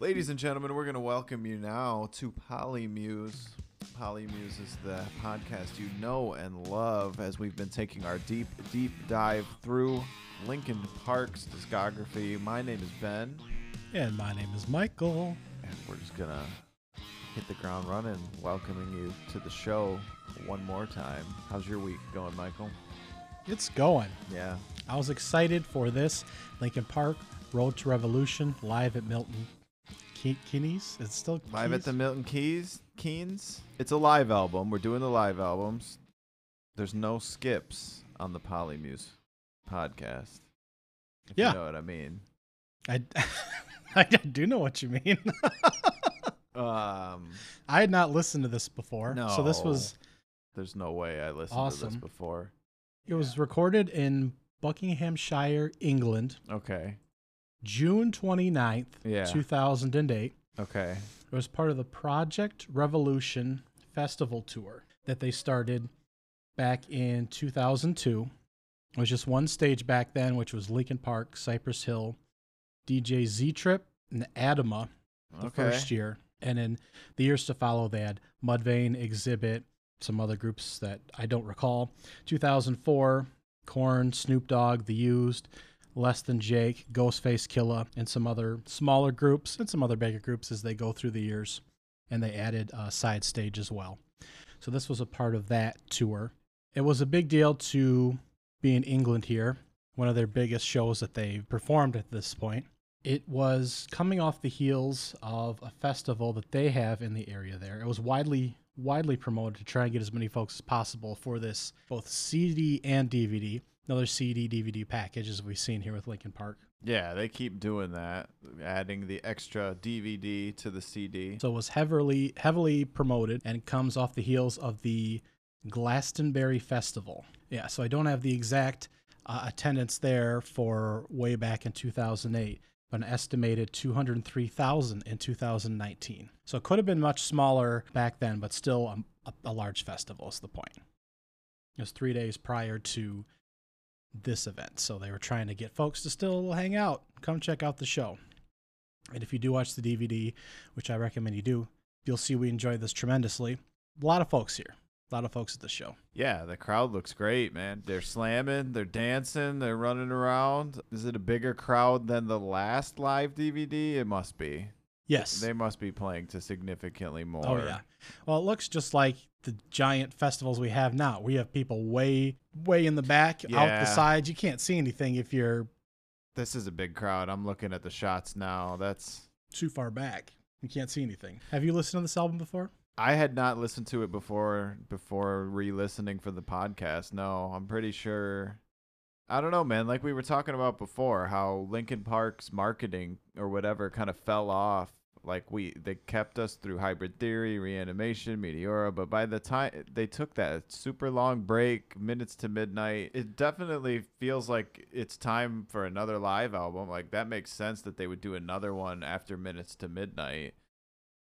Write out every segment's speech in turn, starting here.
Ladies and gentlemen, we're going to welcome you now to Polymuse. Polymuse is the podcast you know and love as we've been taking our deep, deep dive through Linkin Park's discography. My name is Ben, And my name is Michal. and we're just going to hit the ground running, welcoming you to the show one more time. How's your week going, Michal? It's going. Yeah. I was excited for this Linkin Park Road to Revolution live at Milton Ke- Keynes. It's still Live at the Milton Keys, Keens. It's a live album. We're doing the live albums. There's no skips on the Polymuse podcast. If Yeah. you know what I mean. I, I do know what you mean. Um, I had not listened to this before, No, so this was there's no way I listened to this before. it was recorded in Buckinghamshire, England, Okay. June 29th, Yeah. 2008. Okay. It was part of the Projekt Revolution Festival tour that they started back in 2002. It was just one stage back then, which was Linkin Park, Cypress Hill, DJ Z Trip, and Adema the Okay. first year. And in the years to follow, they had Mudvayne, Xzibit, some other groups that I don't recall. 2004, Korn, Snoop Dogg, The Used, Less Than Jake, Ghostface Killah, and some other smaller groups and some other bigger groups as they go through the years. And they added a side stage as well. So this was a part of that tour. It was a big deal to be in England here, one of their biggest shows that they performed at this point. It was coming off the heels of a festival that they have in the area there. It was widely widely promoted to try and get as many folks as possible for this both CD and DVD. Another CD DVD package as we've seen here with Linkin Park. Yeah, they keep doing that, adding the extra DVD to the CD. So it was heavily heavily promoted and it comes off the heels of the Glastonbury Festival. Yeah, so I don't have the exact uh, attendance there for way back in 2008, but an estimated 203,000 in 2019. So it could have been much smaller back then, but still a, a large festival is the point. It was three days prior to this event, so they were trying to get folks to still hang out, come check out the show. And if you do watch the DVD, which I recommend you do, you'll see we enjoyed this tremendously. A lot of folks here, a lot of folks at the show. Yeah, the crowd looks great, man. They're slamming, they're dancing, they're running around. Is it a bigger crowd than the last live DVD? It must be. Yes. They must be playing to significantly more. Oh yeah. Well, it looks just like the giant festivals we have now. We have people way, way in the back, out the sides. You can't see anything if you're This is a big crowd. I'm looking at the shots now. That's too far back. You can't see anything. Have you listened to this album before? I had not listened to it before before re-listening for the podcast. No, I'm pretty sure I don't know, man. Like we were talking about before, how Linkin Park's marketing or whatever kind of fell off. Like we, they kept us through Hybrid Theory, Reanimation, Meteora, but by the time they took that super long break, minutes to midnight, it definitely feels like it's time for another live album. Like that makes sense that they would do another one after minutes to midnight.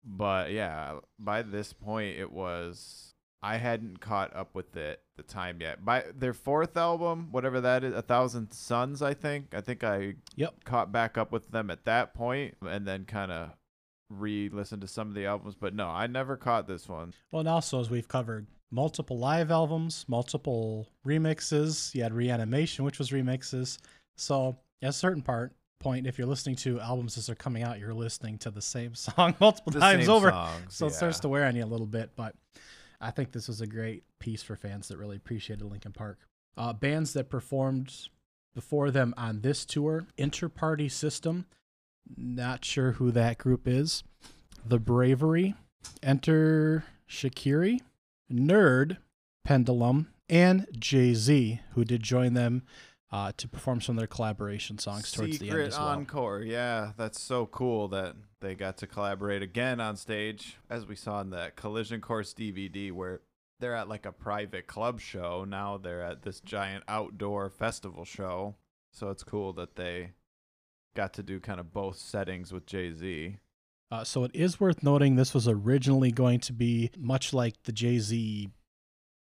But yeah, by this point, it was I hadn't caught up with it the time yet. By their fourth album, whatever that is, A Thousand Suns, I think. I think I Yep. caught back up with them at that point, and then kind of re-listened to some of the albums. But no, I never caught this one. Well, and also as we've covered multiple live albums, multiple remixes. You had Reanimation, which was remixes. So at a certain part point, if you're listening to albums as they're coming out, you're listening to the same song multiple The times over. songs, so it starts to wear on you a little bit. But I think this was a great piece for fans that really appreciated Linkin Park. Uh, bands that performed before them on this tour, Innerpartysystem. Not sure who that group is. The Bravery, Enter Shikari, Nerd, Pendulum, and Jay Z, who did join them uh, to perform some of their collaboration songs towards the end as well. encore. Yeah, that's so cool that they got to collaborate again on stage, as we saw in that Collision Course DVD, where they're at like a private club show. Now they're at this giant outdoor festival show. So it's cool that they got to do kind of both settings with Jay Z. Uh, so it is worth noting this was originally going to be much like the Jay Z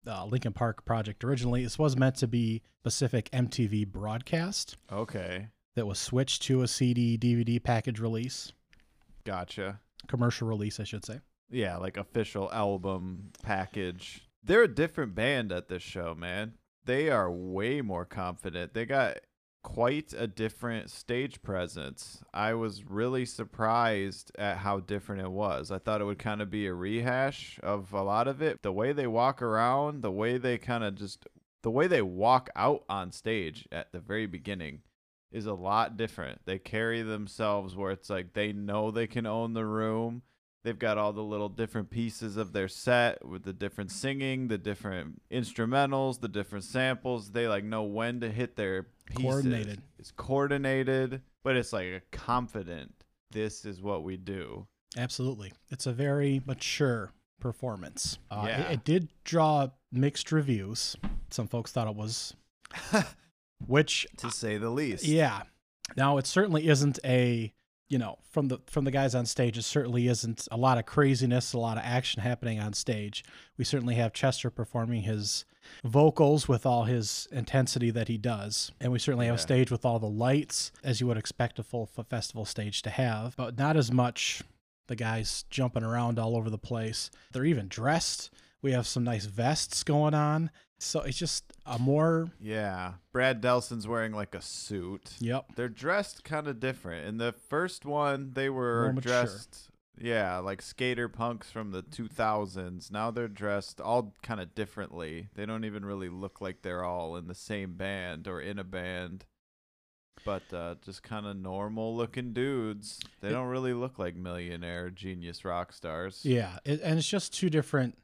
uh, Linkin Park project originally. This was meant to be Pacific MTV broadcast Okay. that was switched to a CD DVD package release. Gotcha. commercial release, I should say. Yeah, like official album package. They're a different band at this show, man. They are way more confident. They got quite a different stage presence. I was really surprised at how different it was. I thought it would kind of be a rehash of a lot of it. The way they walk around, the way they kind of just the way they walk out on stage at the very beginning is a lot different. They carry themselves where it's like they know they can own the room. They've got all the little different pieces of their set with the different singing, the different instrumentals, the different samples. They like know when to hit their pieces. Coordinated. It's coordinated, but it's like a confident. This is what we do. Absolutely. It's a very mature performance. Uh, Yeah. it, it did draw mixed reviews. Some folks thought it was, which, to say the least. yeah. Now, it certainly isn't a, you know, from the from the guys on stage, it certainly isn't a lot of craziness, a lot of action happening on stage. We certainly have Chester performing his vocals with all his intensity that he does, and we certainly have a stage with all the lights as you would expect a full festival stage to have, but not as much the guys jumping around all over the place. They're even dressed. We have some nice vests going on. So it's just a more Yeah. Brad Delson's wearing like a suit. yep. They're dressed kind of different. In the first one, they were dressed, yeah, like skater punks from the 2000s. Now they're dressed all kind of differently. They don't even really look like they're all in the same band or in a band. But uh, just kind of normal looking dudes. They It- don't really look like millionaire genius rock stars. Yeah, it, and it's just two different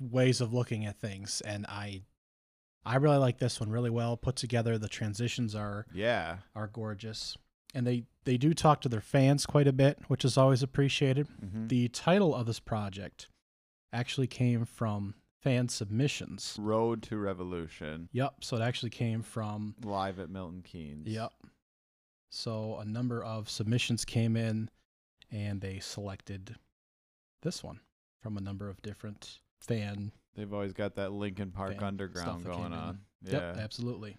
ways of looking at things and I I really like this one really well put together. The transitions are Yeah. are gorgeous. And they they do talk to their fans quite a bit, which is always appreciated. hmm The title of this project actually came from fan submissions. Road to Revolution. Yep, so it actually came from Live at Milton Keynes. Yep. So a number of submissions came in and they selected this one from a number of different fan. They've always got that Linkin Park Underground going in. on. Yeah. Yep, absolutely.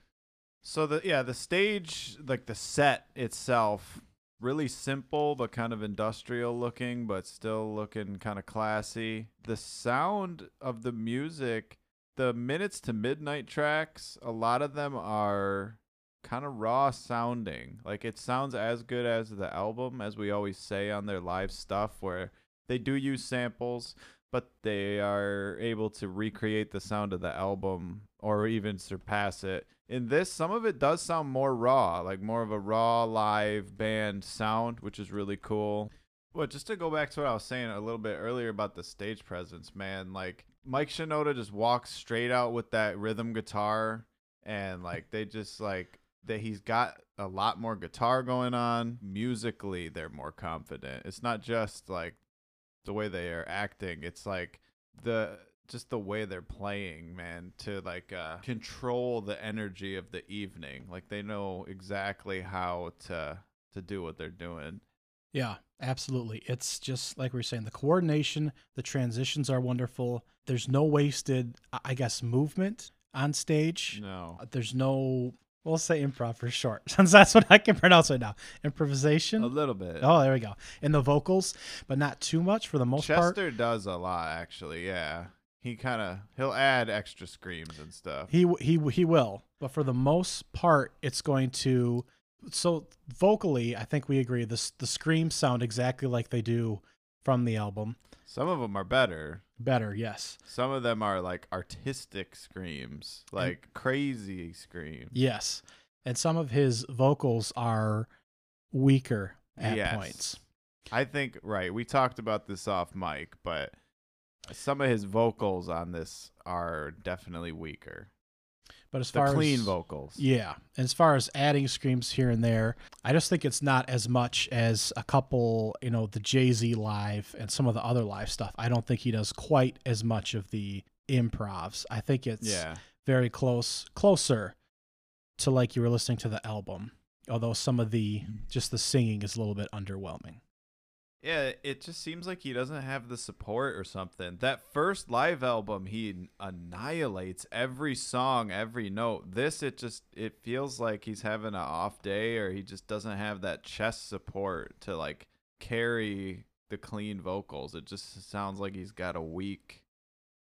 So the yeah, the stage like the set itself really simple but kind of industrial looking but still looking kind of classy. The sound of the music, the minutes to midnight tracks, a lot of them are kind of raw sounding. Like it sounds as good as the album as we always say on their live stuff where they do use samples but they are able to recreate the sound of the album or even surpass it. In this, some of it does sound more raw, like more of a raw live band sound, which is really cool. But just to go back to what I was saying a little bit earlier about the stage presence, man, like Mike Shinoda just walks straight out with that rhythm guitar and like they just like that he's got a lot more guitar going on. Musically, they're more confident. It's not just like the way they are acting it's like the just the way they're playing man to like uh control the energy of the evening like they know exactly how to to do what they're doing Yeah, absolutely. It's just like we were saying, the coordination, the transitions are wonderful. There's no wasted, I- guess, movement on stage. no There's no, we'll say improv for short, since that's what I can pronounce right now. Improvisation. a little bit Oh, there we go. And the vocals, but not too much for the most part. chester does a lot actually yeah he kind of he'll add extra screams and stuff He he he will, but for the most part, it's going to. So vocally, I think we agree. The the screams sound exactly like they do from the album. some of them are better Better, yes, some of them are like artistic screams like crazy screams yes, and some of his vocals are weaker at Yes. points. I think right. We talked about this off mic, but some of his vocals on this are definitely weaker. But as The far clean as vocals. Yeah. And as far as adding screams here and there, I just think it's not as much as a couple, you know, the Jay Z live and some of the other live stuff. I don't think he does quite as much of the improvs. I think it's Yeah. very close, closer to like you were listening to the album. Although some of the mm-hmm. just the singing is a little bit underwhelming. Yeah, it just seems like he doesn't have the support or something. That first live album, he annihilates every song, every note. This, it just it feels like he's having an off day, or he just doesn't have that chest support to like carry the clean vocals. It just sounds like he's got a weak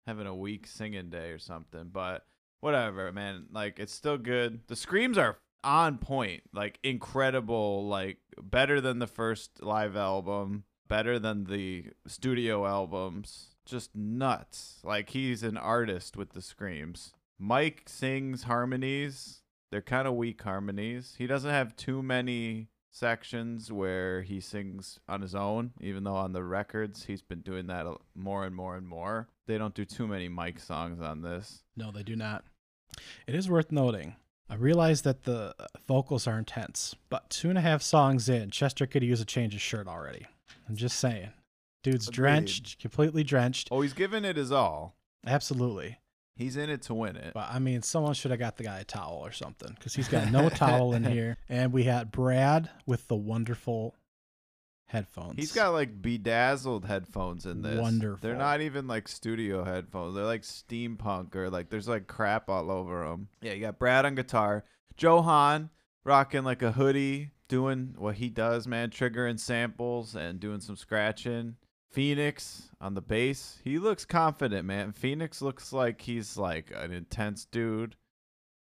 having a weak singing day or something. But whatever, man. Like it's still good. The screams are on point, like incredible, like better than the first live album, better than the studio albums. Just nuts. Like he's an artist with the screams. Mike sings harmonies. They're kind of weak harmonies. He doesn't have too many sections where he sings on his own, even though on the records he's been doing that more and more and more. They don't do too many Mike songs on this. No, they do not. It is worth noting. I realize that the uh, vocals are intense, but two and a half songs in, Chester could use a change of shirt already. I'm just saying. Dude's Agreed. drenched, completely drenched. Oh, he's giving it his all. Absolutely. He's in it to win it. But I mean, someone should have got the guy a towel or something because he's got no towel in here. And we had Brad with the wonderful headphones. He's got like bedazzled headphones in this. Wonderful. They're not even like studio headphones. They're like steampunk or like there's like crap all over them. Yeah, you got Brad on guitar, Joe Hahn rocking like a hoodie, doing what he does, man, triggering samples and doing some scratching. Phoenix on the bass. He looks confident, man. Phoenix looks like he's like an intense dude,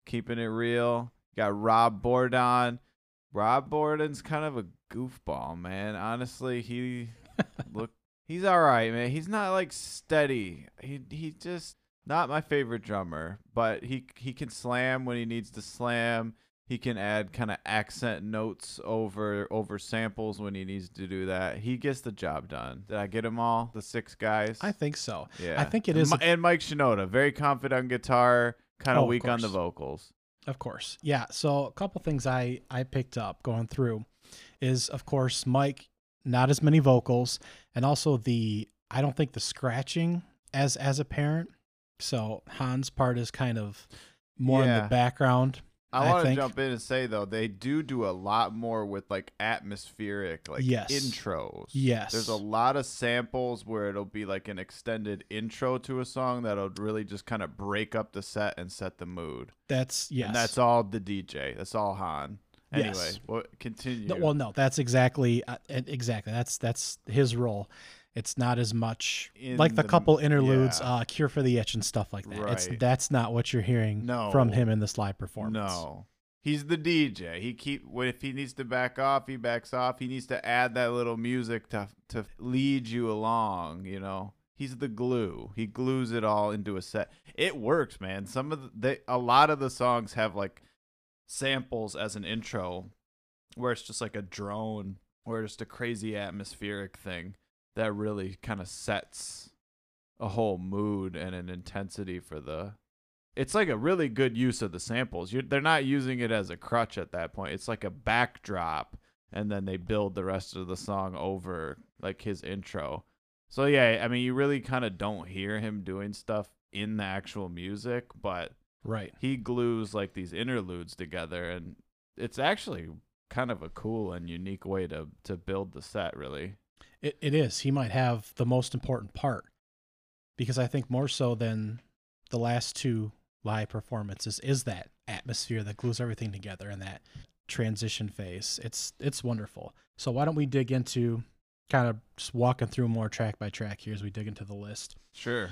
keeping it real. Got Rob Bourdon. Rob Bourdon's kind of a goofball, man. Honestly, he look he's all right, man. He's not like steady. He he just not my favorite drummer, but he he can slam when he needs to slam. He can add kind of accent notes over over samples when he needs to do that. He gets the job done. Did I get them all? The six guys? I think so. yeah. I think it and, is and Mike Shinoda, very confident on guitar, kind Oh, of weak on the vocals. Of course. Yeah. So a couple things I I picked up going through is of course Mike not as many vocals and also the I don't think the scratching as as apparent. So Hahn's part is kind of more in the background. I I want to jump in and say though they do do a lot more with like atmospheric like Yes. intros. Yes. There's a lot of samples where it'll be like an extended intro to a song that'll really just kind of break up the set and set the mood. That's yes. And that's all the DJ. That's all Hahn. Anyway, Yes. what continue. No, well, no, that's exactly uh, exactly that's that's his role. It's not as much In like the, the- couple interludes, yeah. uh, "Cure for the Itch" and stuff like that. It's Right. that's not what you're hearing No. from him in this live performance. No. He's the DJ. He keep when- if he needs to back off, he backs off. He needs to add that little music to to lead you along, you know. He's the glue. He glues it all into a set. It works, man. Some of the they, a lot of the songs have like samples as an intro where it's just like a drone or just a crazy atmospheric thing that really kind of sets a whole mood and an intensity for the it's like a really good use of the samples. You're, they're not using it as a crutch at that point. It's like a backdrop, and then they build the rest of the song over like his intro. So yeah, I mean, you really kind of don't hear him doing stuff in the actual music, but Right. he glues like these interludes together, and it's actually kind of a cool and unique way to to build the set. Really, It, it is. He might have the most important part because I think more so than the last two live performances is that atmosphere that glues everything together and that transition phase. It's it's wonderful. So why don't we dig into kind of just walking through more track by track here as we dig into the list. sure.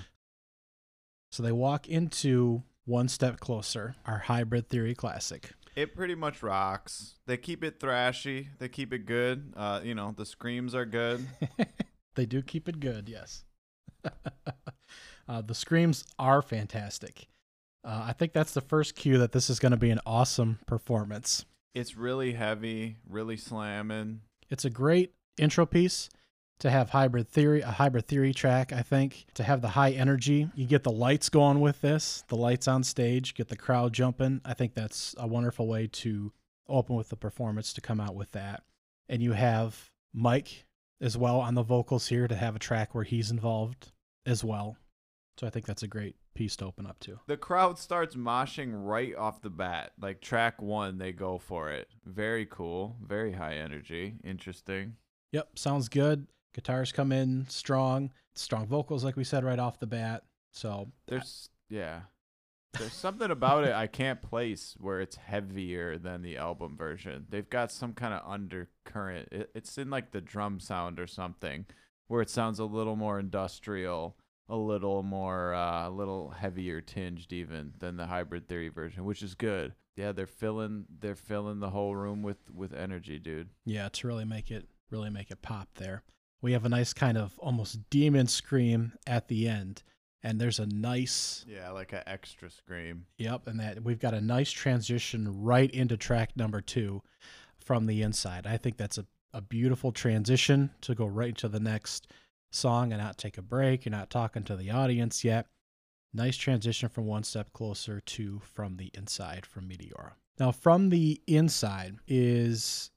So they walk into one step closer, our hybrid theory classic. It pretty much rocks. They keep it thrashy. They keep it good. Uh, you know, the screams are good. they do keep it good, yes. uh, the screams are fantastic. Uh, I think that's the first cue that this is going to be an awesome performance. It's really heavy, really slamming. It's a great intro piece to have hybrid theory, a hybrid theory track. I think to have the high energy, you get the lights going with this, the lights on stage, get the crowd jumping. I think that's a wonderful way to open with the performance to come out with that. And you have Mike as well on the vocals here to have a track where he's involved as well. So I think that's a great piece to open up to. The crowd starts moshing right off the bat. Like track one, they go for it. Very cool. Very high energy. Interesting. Yep, sounds good. Guitars come in strong, strong vocals like we said right off the bat. So There's yeah. There's something about it I can't place where it's heavier than the album version. They've got some kind of undercurrent. It, it's in like the drum sound or something where it sounds a little more industrial, a little more, uh, a little heavier tinged even than the hybrid theory version, which is good. Yeah, they're filling they're filling the whole room with with energy, dude. Yeah, to really make it really make it pop there. We have a nice kind of almost demon scream at the end and there's a nice Yeah, like an extra scream. Yep, and that we've got a nice transition right into track number two from the inside. I think that's a, a beautiful transition to go right into the next song and not take a break. You're not talking to the audience yet. Nice transition from one step closer to from the inside from Meteora. Now, from the inside is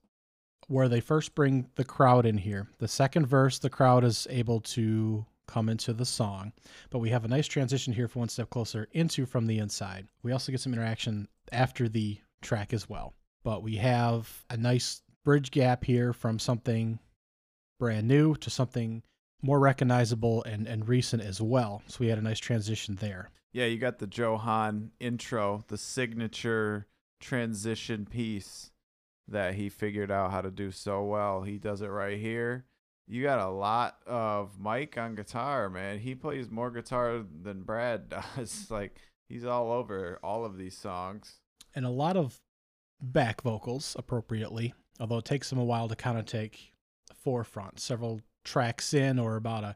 where they first bring the crowd in here. The second verse, the crowd is able to come into the song. But we have a nice transition here for one step closer into from the inside. We also get some interaction after the track as well. But we have a nice bridge gap here from something brand new to something more recognizable and, and recent as well. So we had a nice transition there. Yeah, you got the Joe Hahn intro, the signature transition piece that he figured out how to do so well. He does it right here you got a lot of Mike on guitar, man. He plays more guitar than Brad does. like he's all over all of these songs. And a lot of back vocals appropriately, although it takes him a while to kind of take forefront. Several tracks in or about a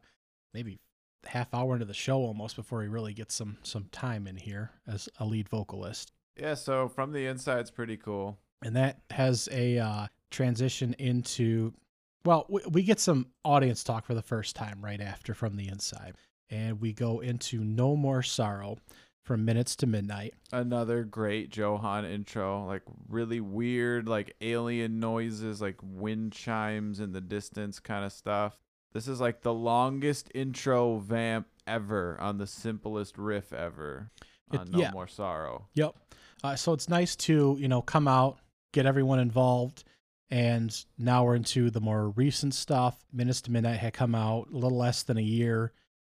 maybe half hour into the show almost before he really gets some some time in here as a lead vocalist. Yeah, so from the inside it's pretty cool. And that has a uh, transition into well, we, we get some audience talk for the first time right after from the inside. And we go into No More Sorrow from Minutes to Midnight. Another great Joe Hahn intro, like really weird, like alien noises, like wind chimes in the distance kind of stuff. This is like the longest intro vamp ever on the simplest riff ever on it, No yeah. More Sorrow. Yep. Uh, so it's nice to, you know, come out, get everyone involved and now we're into the more recent stuff. Minutes to Midnight had come out a little less than a year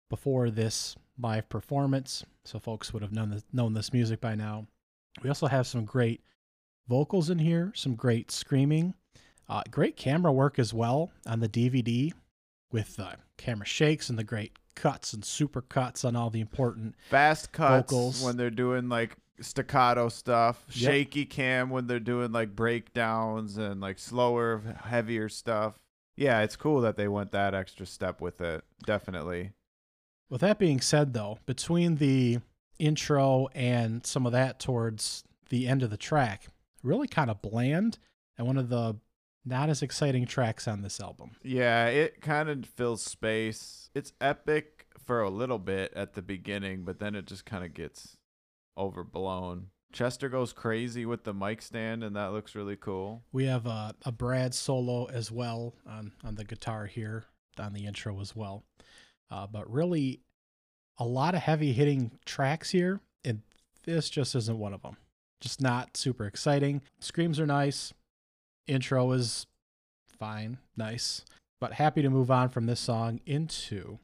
before this live performance, so folks would have known this, known this music by now. We also have some great vocals in here, some great screaming, uh, great camera work as well on the DVD with the uh, camera shakes and the great cuts and super cuts on all the important fast cuts vocals. when they're doing like staccato stuff, yep. shaky cam when they're doing like breakdowns and like slower, heavier stuff. Yeah, it's cool that they went that extra step with it. Definitely. With that being said, though, between the intro and some of that towards the end of the track, really kind of bland and one of the not as exciting tracks on this album. Yeah, it kind of fills space. It's epic for a little bit at the beginning, but then it just kind of gets overblown. Chester goes crazy with the mic stand, and that looks really cool. We have a, a Brad solo as well on, on the guitar here on the intro as well. Uh, but really, a lot of heavy hitting tracks here, and this just isn't one of them. Just not super exciting. Screams are nice. Intro is fine, nice. But happy to move on from this song into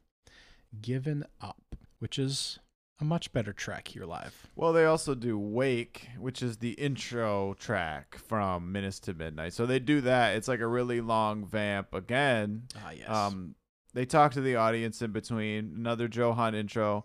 Given Up, which is a much better track here live. Well, they also do Wake, which is the intro track from Minutes to Midnight. So they do that. It's like a really long vamp again. Ah, yes. Um, they talk to the audience in between. Another Joe Hahn intro.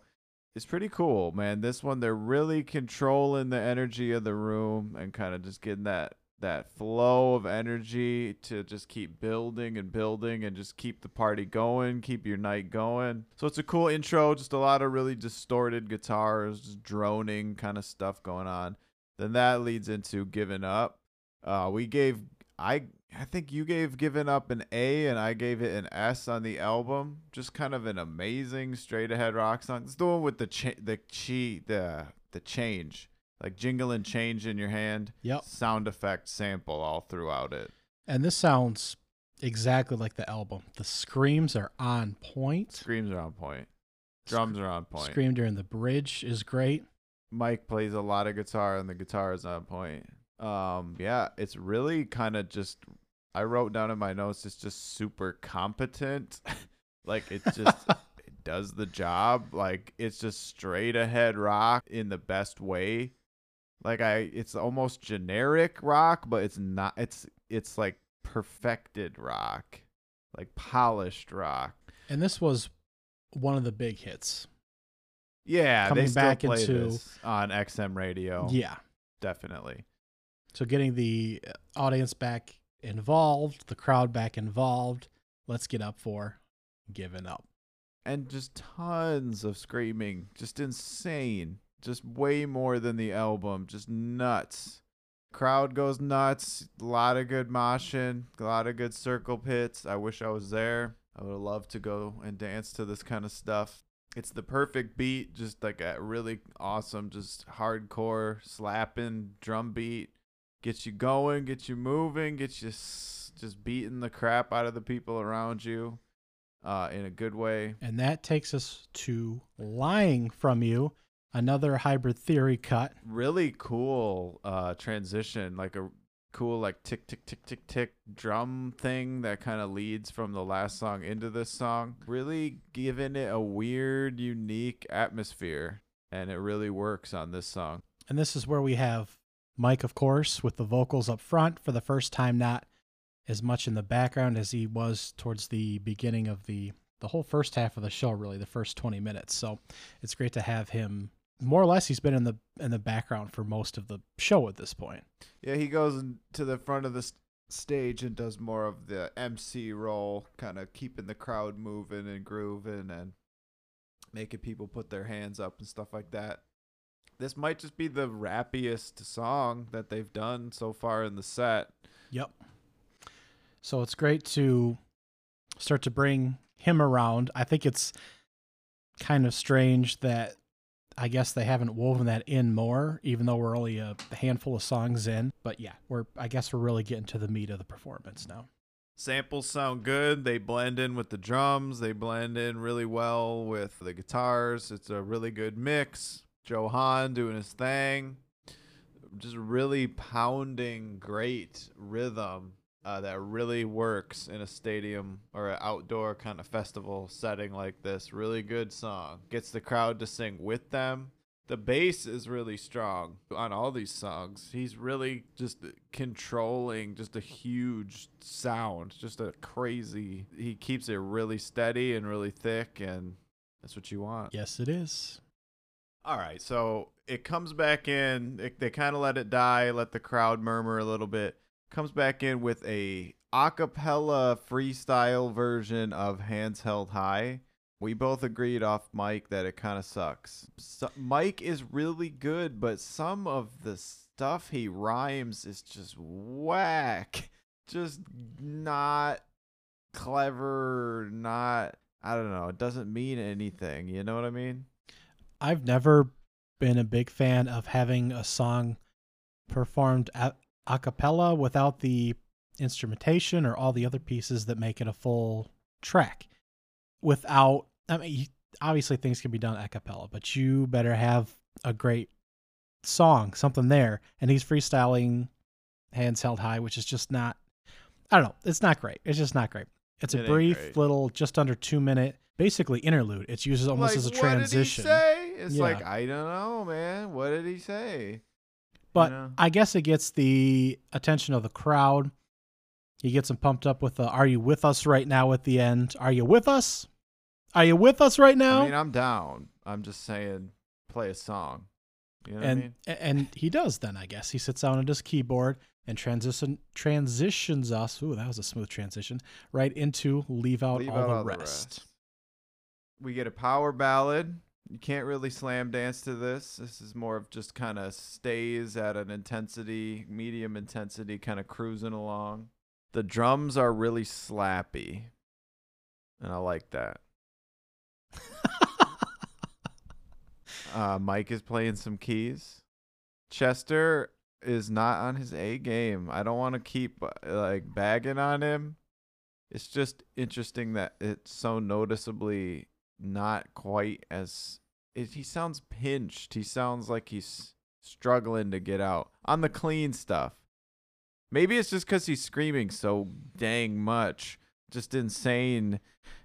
It's pretty cool, man. This one, they're really controlling the energy of the room and kind of just getting that that flow of energy to just keep building and building and just keep the party going, keep your night going. So it's a cool intro, just a lot of really distorted guitars, just droning kind of stuff going on. Then that leads into giving up. Uh, we gave I I think you gave Given Up an A and I gave it an S on the album. Just kind of an amazing straight ahead rock song. It's the one with the cha- the chi the the change like jingle and change in your hand. Yep. Sound effect sample all throughout it. And this sounds exactly like the album. The screams are on point. Screams are on point. Drums are on point. Scream during the bridge is great. Mike plays a lot of guitar and the guitar is on point. Um yeah, it's really kind of just I wrote down in my notes it's just super competent. like it just it does the job. Like it's just straight ahead rock in the best way. Like I it's almost generic rock, but it's not it's it's like perfected rock. Like polished rock. And this was one of the big hits. Yeah, Coming they back into- this on XM radio. Yeah. definitely. So getting the uh, audience back involved, the crowd back involved. Let's get up for giving up. and just tons of screaming just insane just way more than the album just nuts. Crowd goes nuts a lot of good moshing a lot of good circle pits. I wish i was there. I would love to go and dance to this kind of stuff. It's the perfect beat just like a really awesome just hardcore slapping drum beat. Gets you going gets you moving gets you just beating the crap out of the people around you uh, in a good way. And that takes us to Lying from You, another hybrid theory cut. Really cool uh, transition, like a cool like tick tick tick tick tick drum thing that kind of leads from the last song into this song. Really giving it a weird, unique atmosphere, and it really works on this song. And this is where we have Mike, of course, with the vocals up front for the first time, not as much in the background as he was towards the beginning of the the whole first half of the show, really, the first 20 minutes. So it's great to have him more or less he's been in the in the background for most of the show at this point. Yeah, he goes to the front of the s- stage and does more of the MC role, kind of keeping the crowd moving and grooving and making people put their hands up and stuff like that. This might just be the rappiest song that they've done so far in the set. Yep. So it's great to start to bring him around. I think it's kind of strange that I guess they haven't woven that in more, even though we're only a handful of songs in. But yeah, we're I guess we're really getting to the meat of the performance now. Samples sound good. They blend in with the drums. They blend in really well with the guitars. It's a really good mix. Joe Hahn doing his thing. Just really pounding great rhythm uh, that really works in a stadium or an outdoor kind of festival setting like this. Really good song. Gets the crowd to sing with them. The bass is really strong on all these songs. He's really just controlling just a huge sound, just a crazy. He keeps it really steady and really thick, and that's what you want. Yes, it is. All right, so it comes back in. It, they kind of let it die, let the crowd murmur a little bit. Comes back in with a acapella freestyle version of Hands Held High. We both agreed off mic that it kind of sucks. So, Mike is really good, but some of the stuff he rhymes is just whack. Just not clever, not I don't know, it doesn't mean anything, you know what I mean? I've never been a big fan of having a song performed a, a cappella without the instrumentation or all the other pieces that make it a full track. Without, I mean, obviously things can be done a cappella, but you better have a great song, something there. And he's freestyling hands held high, which is just not, I don't know, it's not great. It's just not great. It's It a brief little, just under two minute, basically interlude. It's used almost like, as a What transition. did he say? It's Yeah. like I don't know, man. What did he say? But know? I guess it gets the attention of the crowd. He gets them pumped up with the "Are you with us right now?" at the end. Are you with us? Are you with us right now? I mean, I'm down. I'm just saying, play a song. You know what I and mean? and he does. Then I guess he sits down at his keyboard and transition transitions us. Ooh, that was a smooth transition. Right into "Leave Out, Leave all, out the, all rest. We get a power ballad. You can't really slam dance to this. This is more of just kind of stays at an intensity, medium intensity, kind of cruising along. The drums are really slappy, and I like that. Uh, Mike is playing some keys. Chester is not on his A game. I don't want to keep uh, like bagging on him. It's just interesting that it's so noticeably not quite as it, he sounds pinched. He sounds like he's struggling to get out on the clean stuff. Maybe it's just because he's screaming so dang much, just insane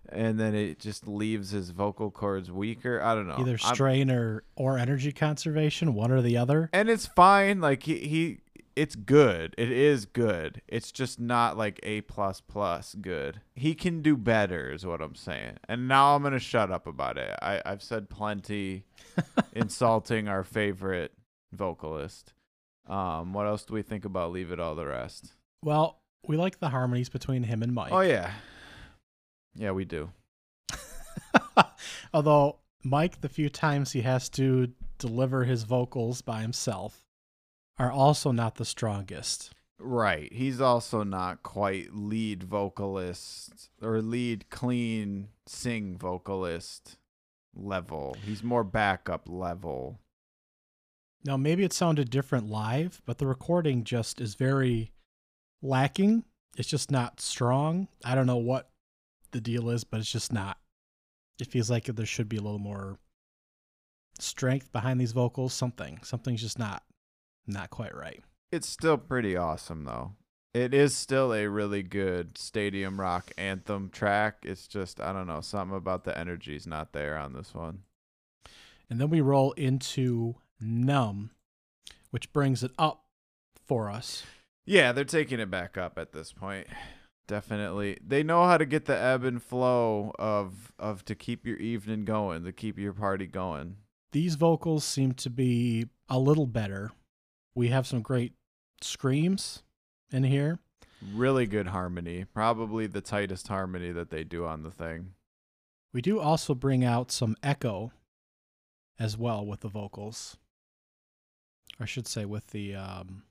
and then it just leaves his vocal cords weaker. I don't know. Either I'm- strain or or energy conservation, one or the other. and it's fine. Like he, he it's good. It is good. It's just not like A plus plus good. He can do better, is what I'm saying. And now I'm gonna shut up about it. I, I've said plenty insulting our favorite vocalist. Um, what else do we think about Leave It All the Rest? Well, we like the harmonies between him and Mike. Oh yeah. Yeah, we do. Although Mike, the few times he has to deliver his vocals by himself, are also not the strongest. Right. He's also not quite lead vocalist or lead clean sing vocalist level. He's more backup level. Now, maybe it sounded different live, but the recording just is very lacking. It's just not strong. I don't know what the deal is, but it's just not. It feels like there should be a little more strength behind these vocals. Something, something's just not, not quite right. It's still pretty awesome though. It is still a really good stadium rock anthem track. It's just I don't know, something about the energy's not there on this one. And then we roll into Numb, which brings it up for us. Yeah, they're taking it back up at this point. Definitely. They know how to get the ebb and flow of of to keep your evening going, to keep your party going. These vocals seem to be a little better. We have some great screams in here. Really good harmony. Probably the tightest harmony that they do on the thing. We do also bring out some echo as well with the vocals. I should say with the um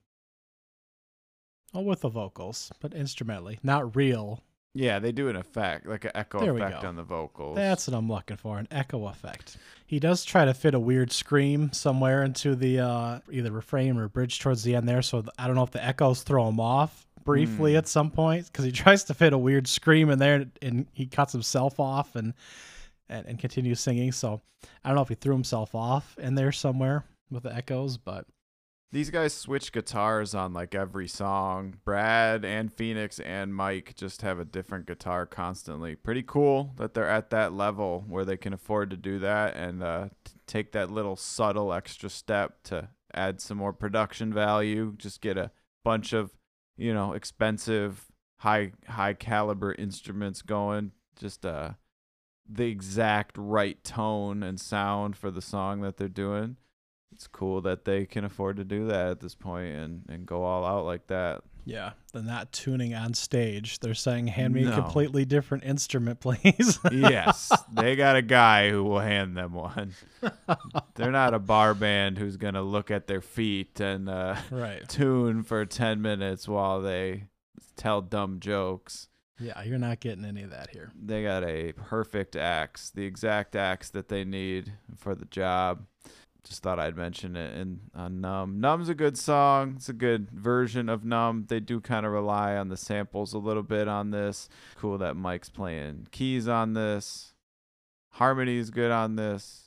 oh with the vocals, but instrumentally, not real. Yeah, they do an effect, like an echo There effect on the vocals. That's what I'm looking for, an echo effect. He does try to fit a weird scream somewhere into the uh either refrain or bridge towards the end there, so I don't know if the echoes throw him off briefly Hmm. at some point because he tries to fit a weird scream in there and he cuts himself off and, and and continues singing. So I don't know if he threw himself off in there somewhere with the echoes, but These guys switch guitars on like every song. Brad and Phoenix and Mike just have a different guitar constantly. Pretty cool that they're at that level where they can afford to do that and uh, take that little subtle extra step to add some more production value. Just get a bunch of, you know, expensive, high high caliber instruments going. Just uh, the exact right tone and sound for the song that they're doing it's cool that they can afford to do that at this point and, and go all out like that. yeah, they're not tuning on stage. They're saying, "Hand me No. a completely different instrument, please." yes, they got a guy who will hand them one. They're not a bar band who's gonna look at their feet and uh, right. tune for ten minutes while they tell dumb jokes. Yeah, you're not getting any of that here. They got a perfect axe, the exact axe that they need for the job. Just thought I'd mention it And on Numb. Numb's a good song. It's a good version of Numb. They do kind of rely on the samples a little bit on this. Cool that Mike's playing keys on this. Harmony is good on this.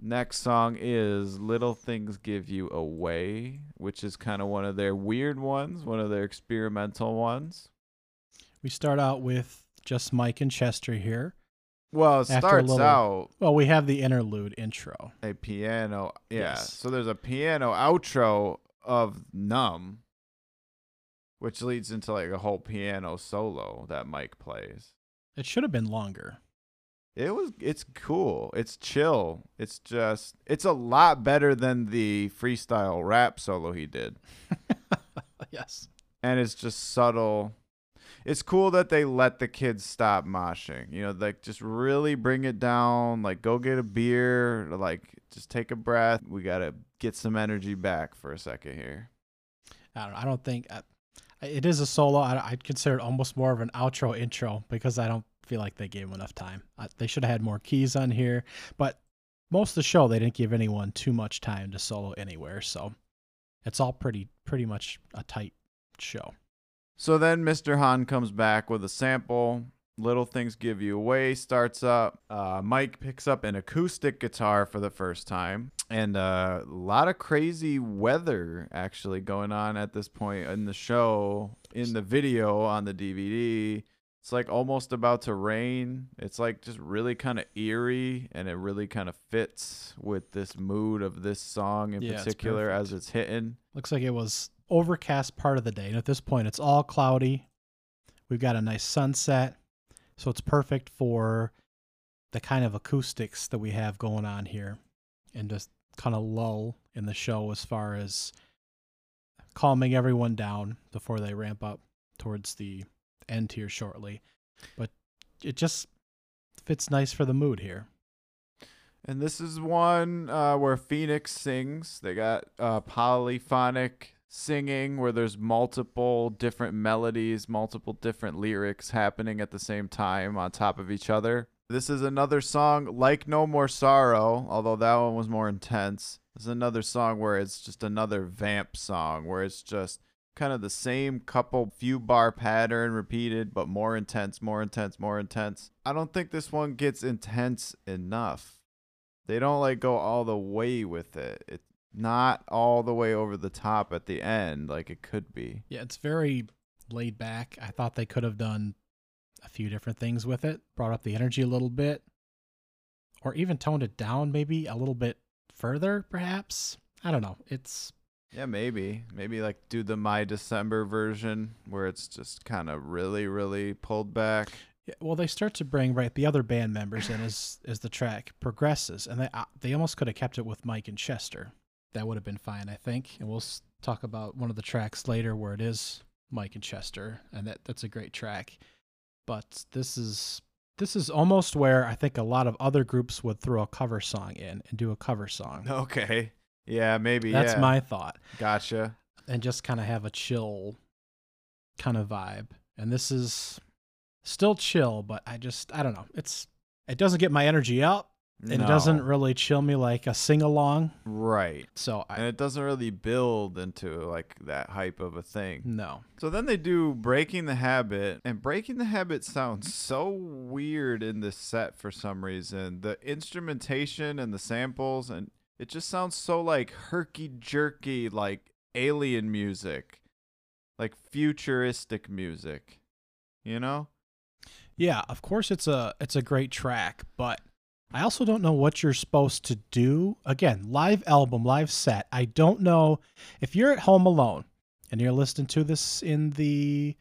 Next song is Little Things Give You Away, which is kind of one of their weird ones, one of their experimental ones. We start out with just Mike and Chester here. Well, it starts little- out Well, we have the interlude intro. a piano. Yeah. Yes. So there's a piano outro of Numb, which leads into like a whole piano solo that Mike plays. It should have been longer. It was it's cool. It's chill. It's just it's a lot better than the freestyle rap solo he did. yes. And it's just subtle. It's cool that they let the kids stop moshing. You know, like just really bring it down, like go get a beer, like just take a breath. We got to get some energy back for a second here. I don't. I don't think I, it is a solo. I, I'd consider it almost more of an outro intro because I don't feel like they gave him enough time. I, they should have had more keys on here, but most of the show they didn't give anyone too much time to solo anywhere. So it's all pretty pretty much a tight show. So then Mr. Hahn comes back with a sample. Little Things Give You Away starts up. Uh, Mike picks up an acoustic guitar for the first time. And uh, a lot of crazy weather actually going on at this point in the show. In the video on the DVD, It's like almost about to rain. It's like just really kind of eerie and it really kind of fits with this mood of this song in Yeah, it's particular as it's hitting. Looks like it was overcast part of the day. And at this point, it's all cloudy. We've got a nice sunset. So it's perfect for the kind of acoustics that we have going on here and just kind of lull in the show as far as calming everyone down before they ramp up towards the end here shortly. But it just fits nice for the mood here. And this is one uh, where Phoenix sings. They got uh, polyphonic singing where there's multiple different melodies, multiple different lyrics happening at the same time on top of each other. This is another song like No More Sorrow, although that one was more intense. This is another song where it's just another vamp song where it's just kind of the same couple few bar pattern repeated, but more intense, more intense, more intense. I don't think this one gets intense enough they don't like go all the way with it. It's not all the way over the top at the end like it could be. Yeah, it's very laid back. I thought they could have done a few different things with it, brought up the energy a little bit, or even toned it down maybe a little bit further, perhaps. I don't know. It's Yeah, maybe. Maybe like do the My December version where it's just kind of really really pulled back. yeah, well, they start to bring right the other band members in as as the track progresses, and they uh, they almost could have kept it with Mike and Chester. That would have been fine, I think. And we'll talk about one of the tracks later where it is Mike and Chester, and that that's a great track. But this is this is almost where I think a lot of other groups would throw a cover song in and do a cover song. Okay. Yeah, maybe. That's yeah. my thought, Gotcha. and just kind of have a chill kind of vibe. And this is still chill, but I just I don't know. It's it doesn't get my energy up, and it doesn't really chill me like a sing along. Right. So And it doesn't really build into like that hype of a thing. no. So then they do Breaking the Habit, and Breaking the Habit sounds so weird in this set for some reason. The instrumentation and the samples, and it just sounds so like herky jerky, like alien music, like futuristic music. You know? Yeah, of course it's a it's a great track, but I also don't know what you're supposed to do. Again, live album, live set. I don't know if you're at home alone and you're listening to this in the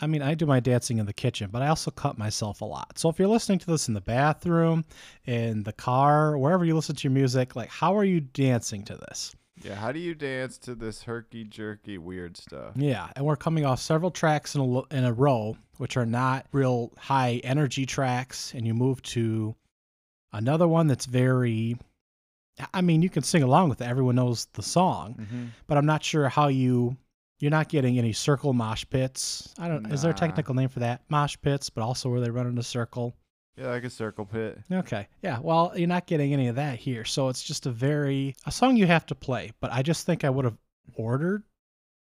I mean, I do my dancing in the kitchen, but I also cut myself a lot. So if you're listening to this in the bathroom, in the car, wherever you listen to your music, like how are you dancing to this? Yeah. How do you dance to this herky jerky weird stuff? Yeah, and we're coming off several tracks in a, in a row, which are not real high energy tracks, and you move to another one that's very. I mean, you can sing along with it. Everyone knows the song, Mm-hmm. but I'm not sure how you. You're not getting any circle mosh pits. I don't. Is there a technical name for that? Mosh pits, but also where they run in a circle. Yeah, like a circle pit. Okay. Yeah. Well, you're not getting any of that here. So it's just a very a song you have to play. But I just think I would have ordered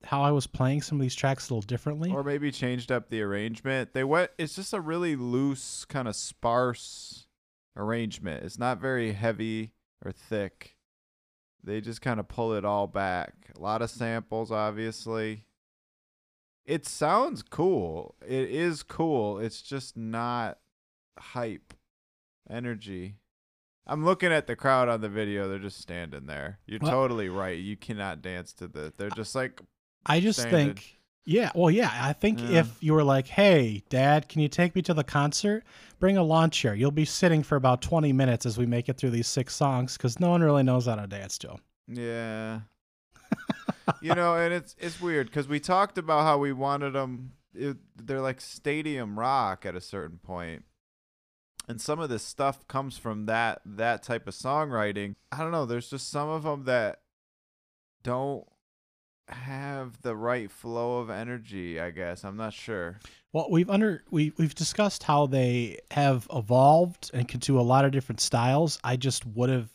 how I was playing some of these tracks a little differently. Or maybe changed up the arrangement. They went it's just a really loose, kind of sparse arrangement. It's not very heavy or thick. They just kind of pull it all back. A lot of samples obviously. It sounds cool. It is cool. It's just not hype energy. I'm looking at the crowd on the video. They're just standing there. You're Well- totally right. You cannot dance to the. They're just like I just think yeah, well yeah, I think Yeah. if you were like, "Hey, dad, can you take me to the concert? Bring a lawn chair. You'll be sitting for about 20 minutes as we make it through these six songs cuz no one really knows how to dance to them." Yeah. you know, and it's it's weird because we talked about how we wanted them. It, they're like stadium rock at a certain point, and some of this stuff comes from that that type of songwriting. I don't know. There's just some of them that don't have the right flow of energy. I guess I'm not sure. Well, we've under we we've discussed how they have evolved and can do a lot of different styles. I just would have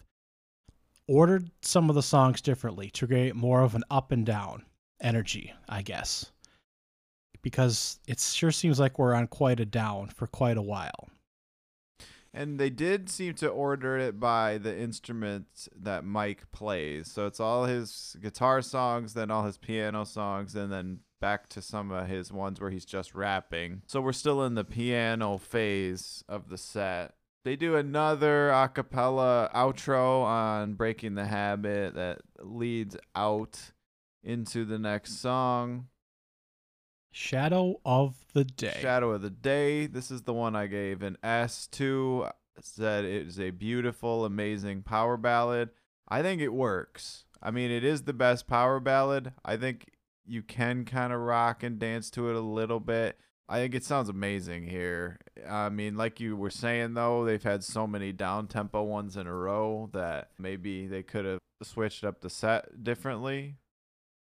ordered some of the songs differently to create more of an up and down energy, I guess. Because it sure seems like we're on quite a down for quite a while. And they did seem to order it by the instruments that Mike plays. So it's all his guitar songs, then all his piano songs, and then back to some of his ones where he's just rapping. So we're still in the piano phase of the set. They do another a cappella outro on Breaking the Habit that leads out into the next song. Shadow of the Day. Shadow of the Day. This is the one I gave an S to. Said it is a beautiful, amazing power ballad. I think it works. I mean, it is the best power ballad. I think you can kind of rock and dance to it a little bit. I think it sounds amazing here. I mean, like you were saying though, they've had so many down tempo ones in a row that maybe they could have switched up the set differently.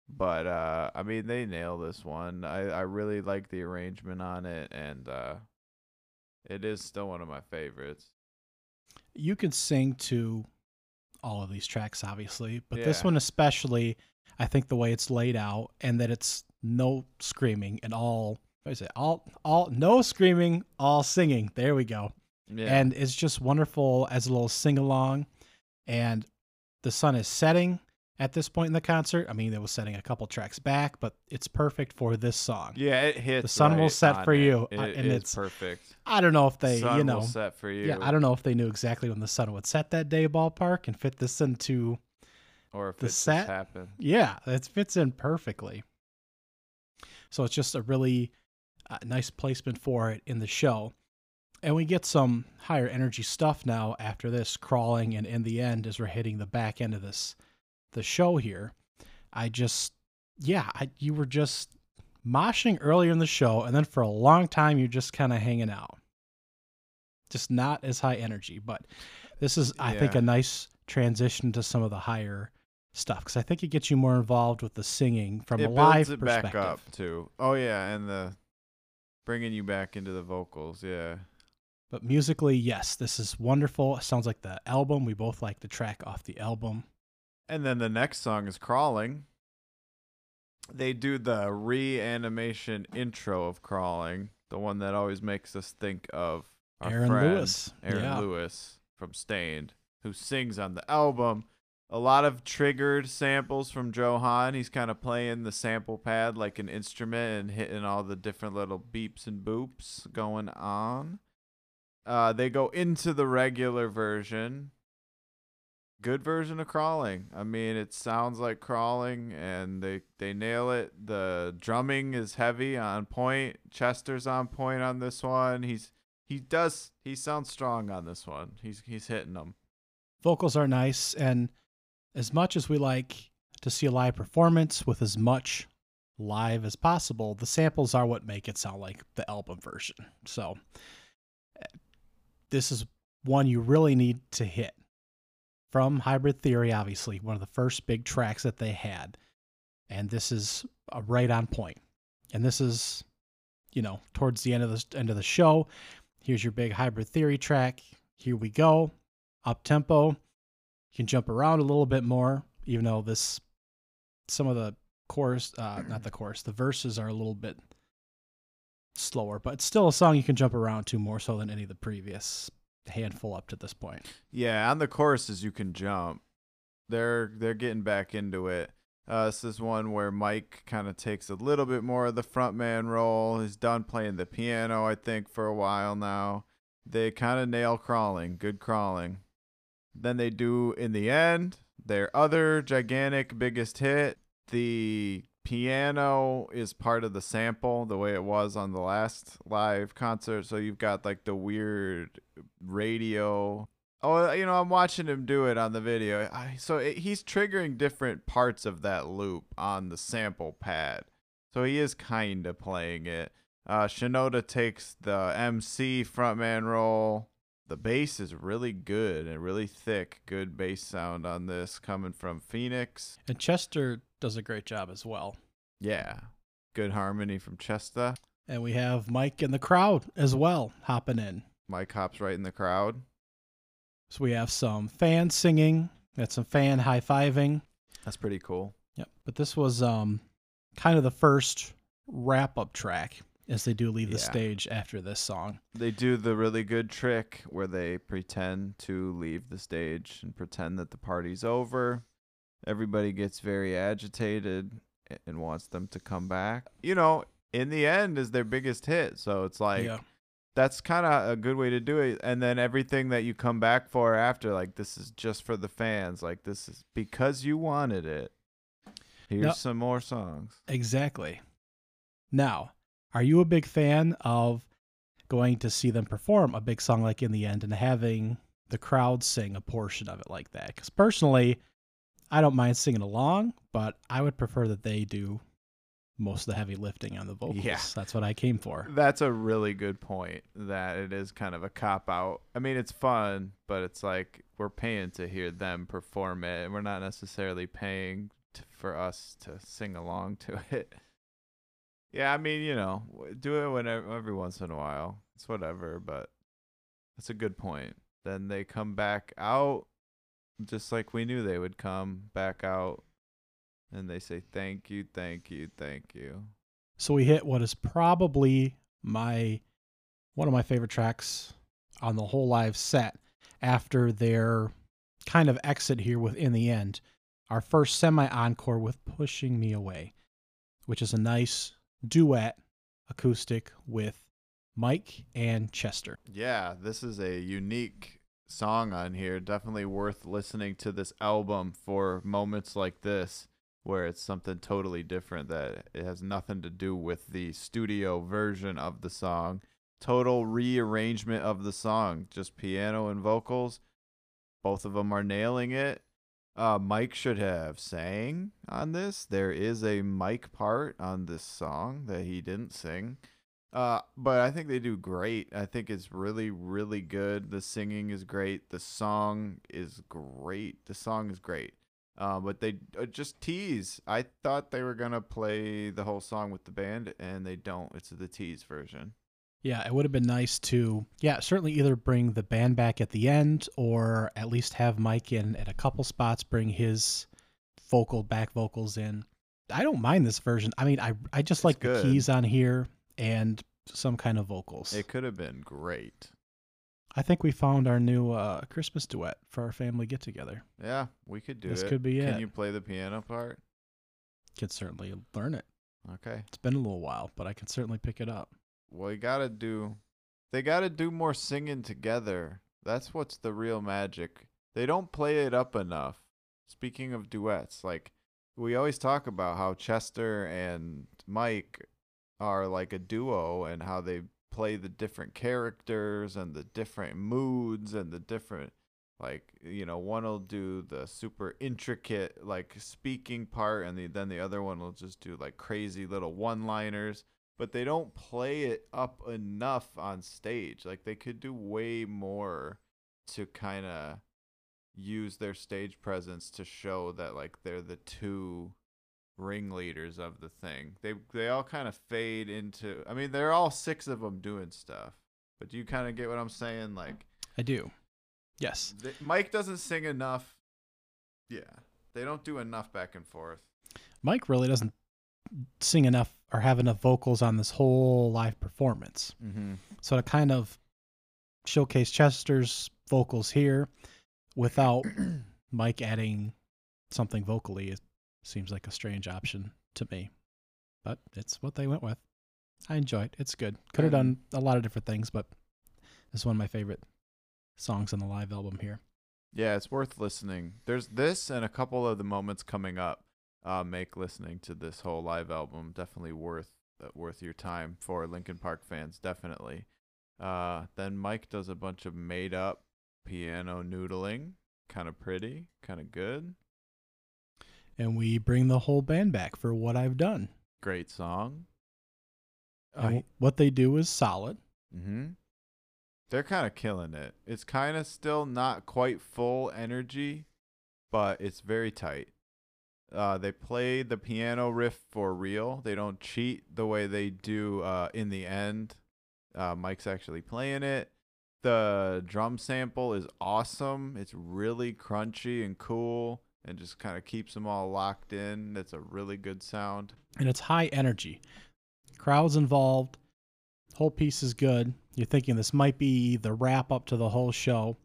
But uh I mean they nail this one. I, I really like the arrangement on it and uh it is still one of my favorites. You can sing to all of these tracks, obviously, but this one especially, I think the way it's laid out and that it's no screaming and all. What is it? All, all, no screaming, all singing. There we go. Yeah. and it's just wonderful as a little sing along. And the sun is setting at this point in the concert. I mean, it was setting a couple tracks back, but it's perfect for this song. yeah, it hits. The sun will set for it. you, It uh, and is it's- perfect. I don't know if they, sun you know, will set for you. yeah, I don't know if they knew exactly when the sun would set that day, ballpark, and fit this into. or if the it set- happened. Yeah, it fits in perfectly. So it's just a really uh, nice placement for it in the show. And we get some higher energy stuff now after this crawling and in the end as we're hitting the back end of this the show here. I just yeah, I you were just moshing earlier in the show and then for a long time you're just kind of hanging out. Just not as high energy, but this is I think a nice transition to some of the higher stuff cuz I think it gets you more involved with the singing from it a live it perspective. back up too. Oh yeah, and the bringing you back into the vocals. Yeah. But musically, yes, this is wonderful. It sounds like the album. We both like the track off the album. And then the next song is Crawling. They do the reanimation intro of Crawling, the one that always makes us think of our Aaron friend, Lewis. Aaron yeah. Lewis from Staind, who sings on the album. A lot of triggered samples from Joe Hahn. He's kind of playing the sample pad like an instrument and hitting all the different little beeps and boops going on. Uh, they go into the regular version. Good version of crawling. I mean, it sounds like crawling, and they they nail it. The drumming is heavy on point. Chester's on point on this one. He's he does he sounds strong on this one. He's he's hitting them. Vocals are nice. And as much as we like to see a live performance with as much live as possible, the samples are what make it sound like the album version. So eh, this is one you really need to hit. From Hybrid Theory, obviously, one of the first big tracks that they had. And this is uh, right on point. And this is, you know, towards the end of the end of the show. Here's your big Hybrid Theory track. Here we go. Up tempo. You can jump around a little bit more, even though this some of the chorus, uh, not the chorus, the verses are a little bit slower, but it's still a song you can jump around to more so than any of the previous handful up to this point. Yeah, on the choruses you can jump. They're they're getting back into it. Uh, this is one where Mike kind of takes a little bit more of the frontman role. He's done playing the piano, I think, for a while now. They kind of nail crawling, good crawling. Then they do in the end their other gigantic biggest hit. The piano is part of the sample, the way it was on the last live concert. So you've got like the weird radio. Oh, you know, I'm watching him do it on the video. I, so it, he's triggering different parts of that loop on the sample pad. So he is kind of playing it. Uh, Shinoda takes the MC frontman role. The bass is really good and really thick. Good bass sound on this coming from Phoenix. And Chester does a great job as well. Yeah. Good harmony from Chester. And we have Mike in the crowd as well hopping in. Mike hops right in the crowd. So we have some fans singing, got some fan high fiving. That's pretty cool. Yep. But this was um kind of the first wrap up track as they do leave the Yeah. stage after this song. They do the really good trick where they pretend to leave the stage and pretend that the party's over. Everybody gets very agitated and wants them to come back. You know, in the end is their biggest hit, so it's like yeah. that's kind of a good way to do it. And then everything that you come back for after, like this is just for the fans. Like this is because you wanted it. Here's Now- some more songs. Exactly. Now, are you a big fan of going to see them perform a big song like In the End and having the crowd sing a portion of it like that? Because personally, I don't mind singing along, but I would prefer that they do most of the heavy lifting on the vocals. Yeah. That's what I came for. That's a really good point. That it is kind of a cop out. I mean, it's fun, but it's like we're paying to hear them perform it, and we're not necessarily paying t- for us to sing along to it. Yeah, I mean, you know, do it whenever, every once in a while. It's whatever, but that's a good point. Then they come back out, just like we knew they would come back out, and they say thank you, thank you, thank you. So we hit what is probably my one of my favorite tracks on the whole live set after their kind of exit here with in the end. Our first semi encore with Pushing Me Away, which is a nice duet acoustic with Mike and Chester. Yeah, this is a unique song on here. Definitely worth listening to this album for moments like this where it's something totally different that it has nothing to do with the studio version of the song. Total rearrangement of the song, just piano and vocals. Both of them are nailing it. Uh, Mike should have sang on this. There is a Mike part on this song that he didn't sing. Uh, but I think they do great. I think it's really, really good. The singing is great. The song is great. The song is great. Uh, but they uh, just tease. I thought they were gonna play the whole song with the band, and they don't. It's the tease version. Yeah, it would have been nice to, yeah, certainly either bring the band back at the end or at least have Mike in at a couple spots, bring his vocal back vocals in. I don't mind this version. I mean, I I just It's like good. the keys on here and some kind of vocals. It could have been great. I think we found our new uh, Christmas duet for our family get together. Yeah, we could do This it. could be Can it. Can you play the piano part? Could certainly learn it. Okay. It's been a little while, but I can certainly pick it up. Well, you gotta do. They gotta do more singing together. That's what's the real magic. They don't play it up enough. Speaking of duets, like we always talk about how Chester and Mike are like a duo and how they play the different characters and the different moods and the different like you know one will do the super intricate like speaking part and the, then the other one will just do like crazy little one liners but they don't play it up enough on stage. Like they could do way more to kind of use their stage presence to show that like they're the two ringleaders of the thing. They they all kind of fade into I mean, they're all six of them doing stuff. But do you kind of get what I'm saying like I do. Yes. Mike doesn't sing enough. Yeah. They don't do enough back and forth. Mike really doesn't sing enough or have enough vocals on this whole live performance. Mhm. So to kind of showcase Chester's vocals here without Mike adding something vocally, it seems like a strange option to me. But it's what they went with. I enjoy it. It's good. Could have done a lot of different things, but this is one of my favorite songs on the live album here. Yeah, it's worth listening. There's this and a couple of the moments coming up uh, make listening to this whole live album definitely worth uh, worth your time for Linkin Park fans. Definitely. Uh, then Mike does a bunch of made up piano noodling, kind of pretty, kind of good. And we bring the whole band back for what I've done. Great song. And what they do is solid. Mm-hmm. They're kind of killing it. It's kind of still not quite full energy, but it's very tight. Uh, they play the piano riff for real. They don't cheat the way they do uh, in the end. Uh, Mike's actually playing it. The drum sample is awesome. It's really crunchy and cool and just kind of keeps them all locked in. It's a really good sound. and it's high energy. Crowds involved, Whole piece is good. You're thinking this might be the wrap up to the whole show,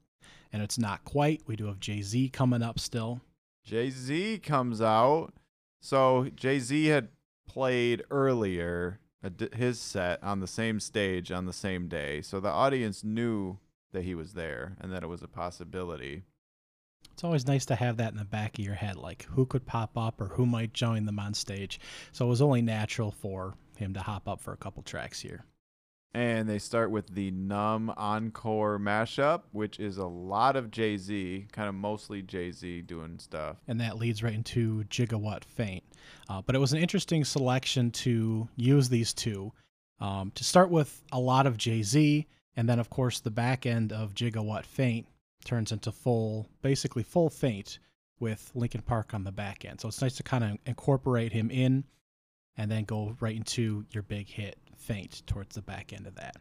and it's not quite. We do have Jay Z coming up still. Jay Z comes out. So Jay Z had played earlier his set on the same stage on the same day. So the audience knew that he was there and that it was a possibility. It's always nice to have that in the back of your head, like who could pop up or who might join them on stage. So it was only natural for him to hop up for a couple tracks here. And they start with the Numb Encore mashup, which is a lot of Jay Z, kind of mostly Jay Z doing stuff. and that leads right into Jigga What Faint. Uh, but it was an interesting selection to use these two. Um, to start with a lot of Jay Z, and then, of course, the back end of Jigga What Faint turns into full, basically full Faint with Linkin Park on the back end. So it's nice to kind of incorporate him in and then go right into your big hit, Faint, towards the back end of that.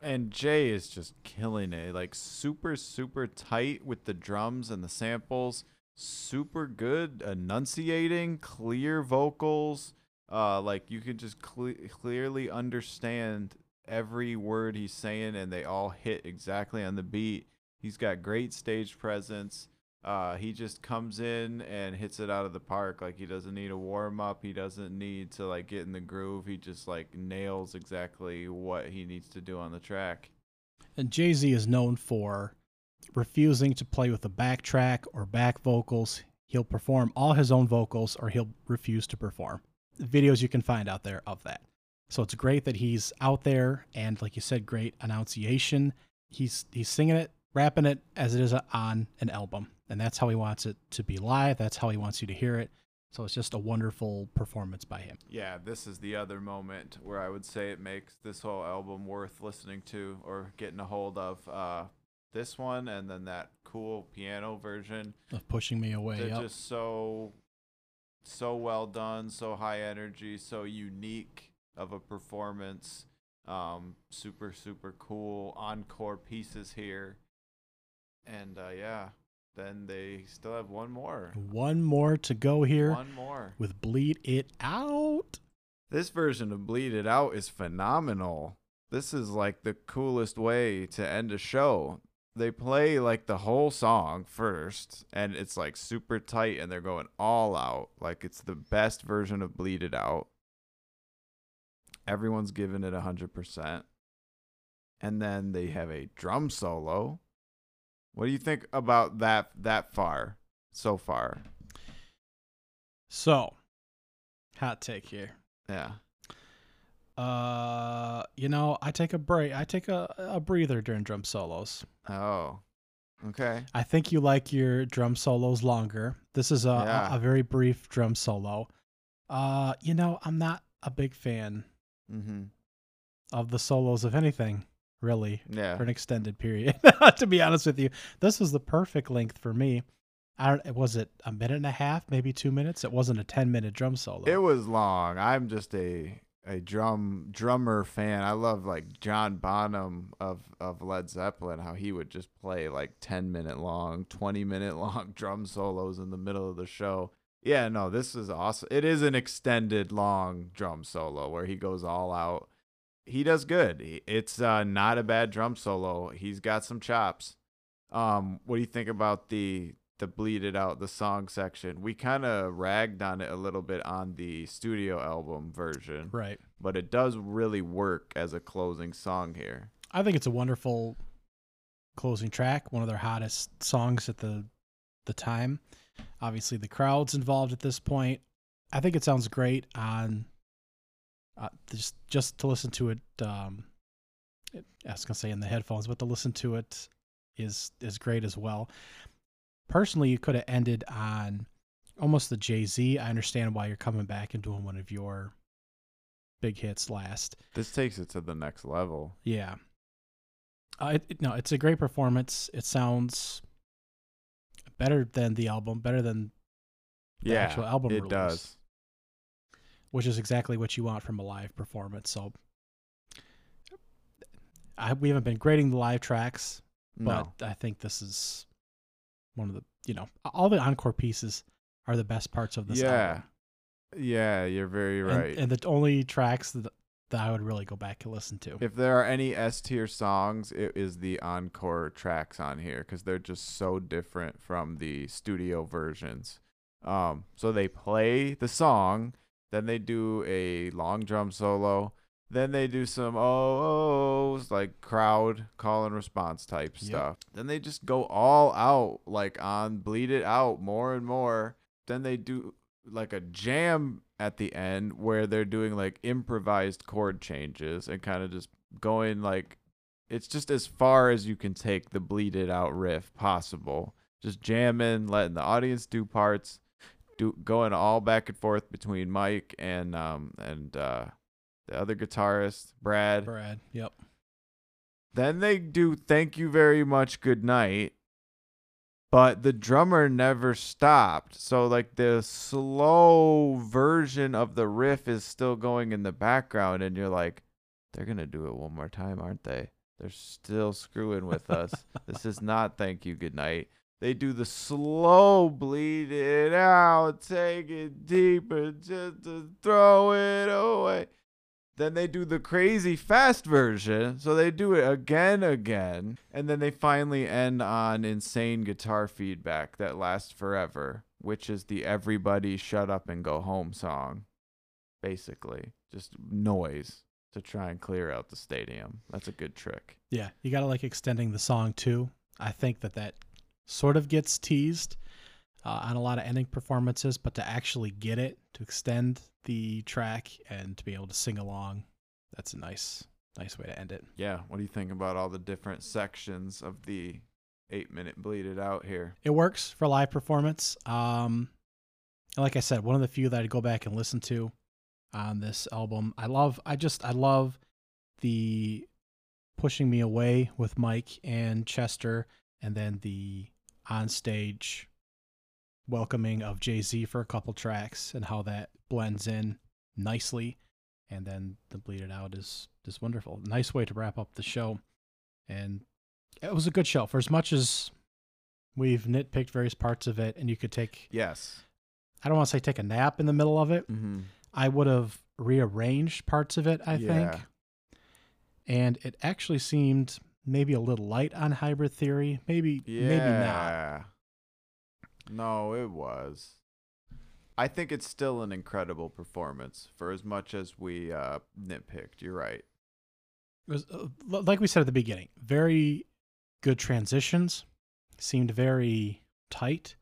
And Jay is just killing it. Like super, super tight with the drums and the samples. Super good enunciating, clear vocals. Uh, like you can just cle- clearly understand every word he's saying, and they all hit exactly on the beat. He's got great stage presence. Uh, he just comes in and hits it out of the park. Like he doesn't need a warm up. He doesn't need to like get in the groove. He just like nails exactly what he needs to do on the track. And Jay Z is known for refusing to play with a backtrack or back vocals. He'll perform all his own vocals or he'll refuse to perform. Videos you can find out there of that. So it's great that he's out there and like you said, great enunciation. He's he's singing it, rapping it as it is on an album. And that's how he wants it to be live. That's how he wants you to hear it. So it's just a wonderful performance by him. Yeah, this is the other moment where I would say it makes this whole album worth listening to or getting a hold of. Uh, this one and then that cool piano version. Of pushing me away. They're Yep. just so so well done, so high energy, so unique of a performance. Um, super super cool encore pieces here, and uh, yeah, then they still have one more. One more to go here One more. with Bleed It Out. This version of Bleed It Out is phenomenal. This is like the coolest way to end a show. They play like the whole song first, and it's like super tight, and they're going all out. Like it's the best version of Bleed It Out. Everyone's giving it 100%. And then they have a drum solo. What do you think about that that far? So far. So, hot take here. Yeah. Uh, you know, I take a break. I take a, a breather during drum solos. Oh. Okay. I think you like your drum solos longer. This is a, Yeah. a, a very brief drum solo. Uh, you know, I'm not a big fan mm-hmm. of the solos of anything, really, Yeah. for an extended period. to be honest with you, this was the perfect length for me. I don't, was it a minute and a half, maybe two minutes? It wasn't a 10 minute drum solo. It was long. I'm just a a drum drummer fan. I love like John Bonham of of Led Zeppelin, how he would just play like 10 minute long, 20 minute long drum solos in the middle of the show. Yeah, no, this is awesome. It is an extended long drum solo where he goes all out. He does good. It's uh, not a bad drum solo. He's got some chops. Um, what do you think about the the bleed it out the song section? We kind of ragged on it a little bit on the studio album version, right. but it does really work as a closing song here. I think it's a wonderful closing track, one of their hottest songs at the the time. Obviously, the crowd's involved at this point. I think it sounds great on uh, just just to listen to it. Um, it, I was gonna say in the headphones, but to listen to it is is great as well. Personally, you could have ended on almost the Jay Z. I understand why you're coming back and doing one of your big hits last. This takes it to the next level. Yeah. Uh, it, it- no, it's a great performance. It sounds better than the album, better than the yeah, actual album it release, does. Which is exactly what you want from a live performance. So, I we haven't been grading the live tracks, No, but I think this is one of the you know all the encore pieces are the best parts of this Yeah, album. yeah, you're very And- right. And, the only tracks that that I would really go back and listen to. If there are any S tier songs, it is the encore tracks on here because they're just so different from the studio versions. Um, so they play the song, then they do a long drum solo, then they do some oh, oh like crowd call and response type Yep. stuff. Then they just go all out like on bleed it out more and more. Then they do like a jam at the end where they're doing like improvised chord changes and kind of just going like it's just as far as you can take the bleed it out riff possible. Just jamming, letting the audience do parts, do going all back and forth between Mike and um and uh the other guitarist, Brad. Brad. Yep. Then they do thank you very much, good night. But the drummer never stopped. So like the slow version of the riff is still going in the background and you're like they're going to do it one more time, aren't they? They're still screwing with us. this is not thank you good night. They do the slow bleed it out, take it deeper just to throw it away. Then they do the crazy fast version. So they do it again, again. And then they finally end on insane guitar feedback that lasts forever, which is the Everybody Shut Up and Go Home song. Basically, just noise to try and clear out the stadium. That's a good trick. Yeah, you got to like extending the song too. I think that that sort of gets teased uh, on a lot of ending performances, but to actually get it to extend the track and to be able to sing along, that's a nice, nice way to end it. Yeah. What do you think about all the different sections of the eight minute bleed it out here? It works for live performance. Um, like I said, one of the few that I'd go back and listen to on this album. I love, I just, I love the pushing me away with Mike and Chester, and then the onstage welcoming of Jay Z for a couple tracks and how that blends in nicely. And then the bleed it out is is wonderful. Nice way to wrap up the show. And it was a good show for as much as we've nitpicked various parts of it and you could take Yes. I don't want to say take a nap in the middle of it. Mm-hmm. I would have rearranged parts of it, I Yeah. think. And it actually seemed maybe a little light on hybrid theory. Maybe Yeah. maybe not. No, it was. I think it's still an incredible performance for as much as we uh, nitpicked. You're right. It was uh, like we said at the beginning, very good transitions. Seemed very tight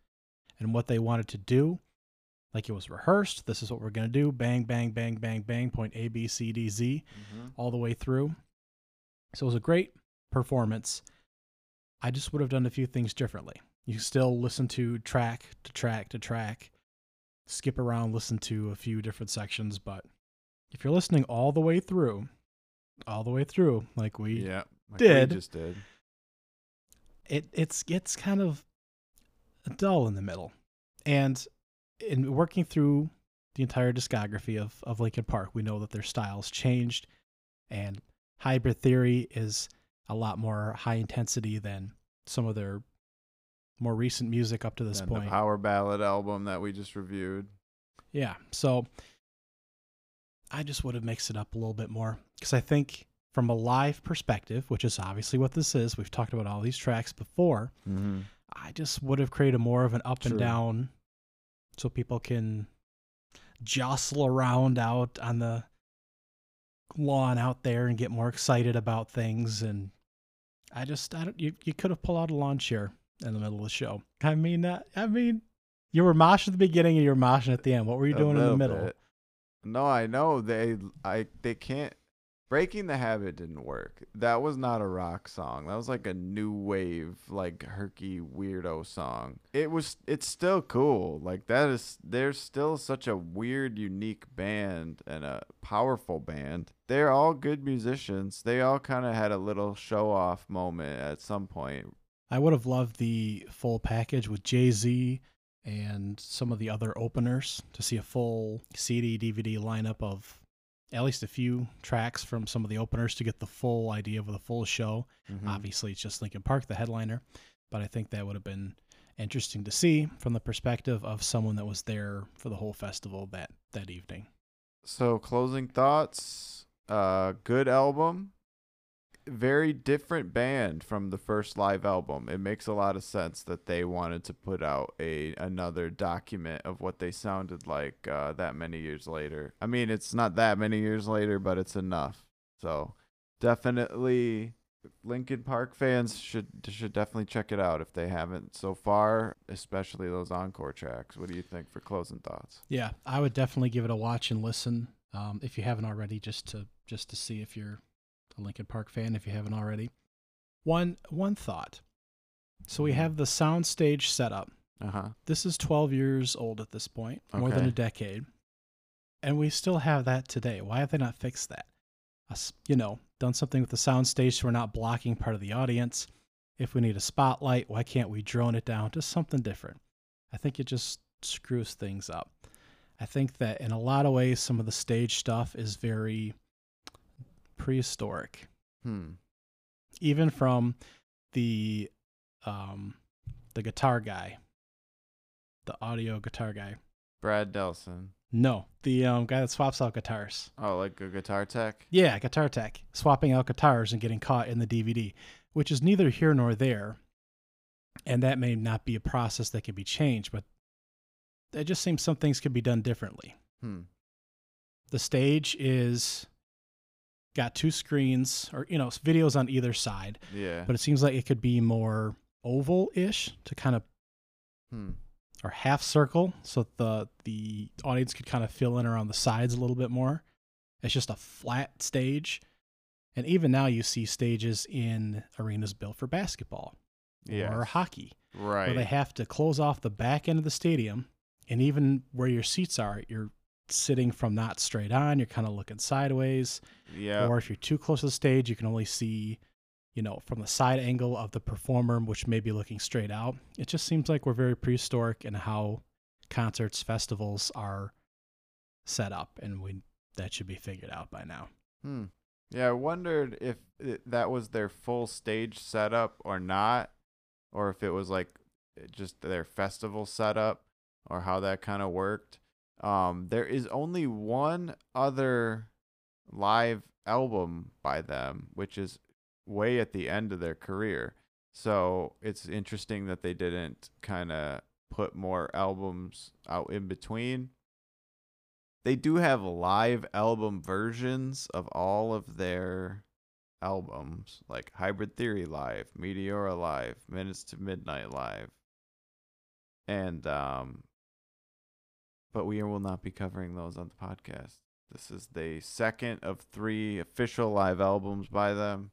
and what they wanted to do. Like it was rehearsed. This is what we're going to do. Bang, bang, bang, bang, bang. Point A, B, C, D, Z. Mm-hmm. all the way through. So it was a great performance. I just would have done a few things differently. You still listen to track to track to track, skip around, listen to a few different sections, but if you're listening all the way through, all the way through, like we Yeah. Like did. We just did. it it's gets kind of dull in the middle. And in working through the entire discography of of Linkin Park, we know that their styles changed and Hybrid Theory is a lot more high intensity than some of their more recent music up to this point. the power ballad album that we just reviewed. Yeah. So I just would have mixed it up a little bit more because I think from a live perspective, which is obviously what this is, we've talked about all these tracks before. Mm-hmm. I just would have created more of an up True. and down so people can jostle around out on the lawn out there and get more excited about things and I just I don't you, you could have pulled out a lawn chair in the middle of the show. I mean uh, I mean you were moshing at the beginning and you were moshing at the end. What were you doing in the middle? bit. No, I know they I they can't Breaking the Habit didn't work. That was not a rock song. That was like a new wave like herky weirdo song. It was it's still cool. Like that is they're still such a weird unique band and a powerful band. They're all good musicians. They all kind of had a little show off moment at some point. I would have loved the full package with Jay Z and some of the other openers to see a full CD DVD lineup of at least a few tracks from some of the openers to get the full idea of the full show. Mhm. Obviously, it's just Linkin Park, the headliner, but I think that would have been interesting to see from the perspective of someone that was there for the whole festival that that evening. So closing thoughts. Uh, good album. Very different band from the first live album. It makes a lot of sense that they wanted to put out a another document of what they sounded like uh, that many years later. I mean, it's not that many years later, but it's enough. So definitely, Linkin Park fans should should definitely check it out if they haven't so far, especially those encore tracks. What do you think for closing thoughts? Yeah, I would definitely give it a watch and listen um, if you haven't already, just to just to see if you're a Linkin Park fan. If you haven't already, one one thought. So we have the soundstage setup. Uh huh. This is 12 years old at this point, more than a decade, and we still have that today. Why have they not fixed that? Us, you know, done something with the soundstage so we're not blocking part of the audience. If we need a spotlight, why can't we drone it down to something different? I think it just screws things up. I think that in a lot of ways, some of the stage stuff is very prehistoric, Hmm. even from the um, the guitar guy, the audio guitar guy. Brad Delson. No, the um, guy that swaps out guitars. Oh, like a guitar tech? Yeah, guitar tech, swapping out guitars and getting caught in the DVD, which is neither here nor there. And that may not be a process that can be changed, but it just seems some things could be done differently. Hmm. The stage is got two screens or you know videos on either side, Yeah. but it seems like it could be more oval-ish to kind of hmm. or half circle so the the audience could kind of fill in around the sides a little bit more. It's just a flat stage. And even now you see stages in arenas built for basketball or hockey Right. where they have to close off the back end of the stadium and even where your seats are, you're sitting from not straight on, you're kind of looking sideways. yeah. Or if you're too close to the stage, you can only see, you know, from the side angle of the performer, which may be looking straight out. It just seems like we're very prehistoric in how concerts, festivals are set up, and we that should be figured out by now. Hmm. Yeah, I wondered if it, that was their full stage setup or not, or if it was like just their festival setup, or how that kind of worked. Um, there is only one other live album by them, which is way at the end of their career. So it's interesting that they didn't kind of put more albums out in between they do have live album versions of all of their albums, like Hybrid Theory Live, Meteora Live, Minutes to Midnight Live. And um but we will not be covering those on the podcast. This is the second of 3 official live albums by them.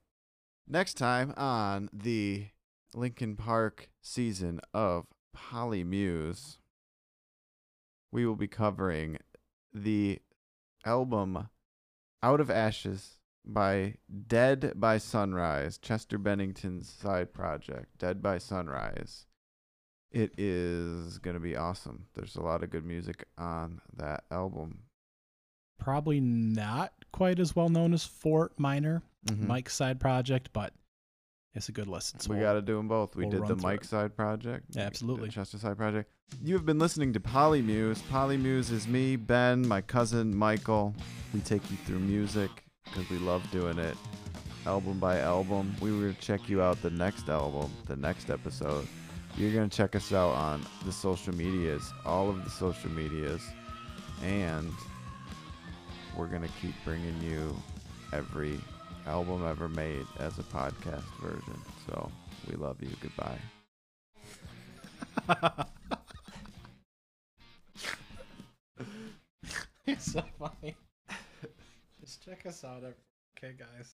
Next time on the Linkin Park season of Polymuse, we will be covering the album Out of Ashes by Dead by Sunrise, Chester Bennington's side project, Dead by Sunrise. It is going to be awesome. There's a lot of good music on that album. Probably not quite as well known as Fort Minor, Mhm. Mike's side project, but it's a good listen. So we we'll- got to do them both. We we'll did the Mike it. side project, Yeah, absolutely. Chester side project. You have been listening to Polymuse. Polymuse is me, Ben, my cousin Michal. We take you through music because we love doing it, album by album. We will check you out the next album, the next episode. You're gonna check us out on the social medias, all of the social medias, and we're gonna keep bringing you every album ever made as a podcast version. So we love you. Goodbye. it's so funny. Just check us out, okay, guys.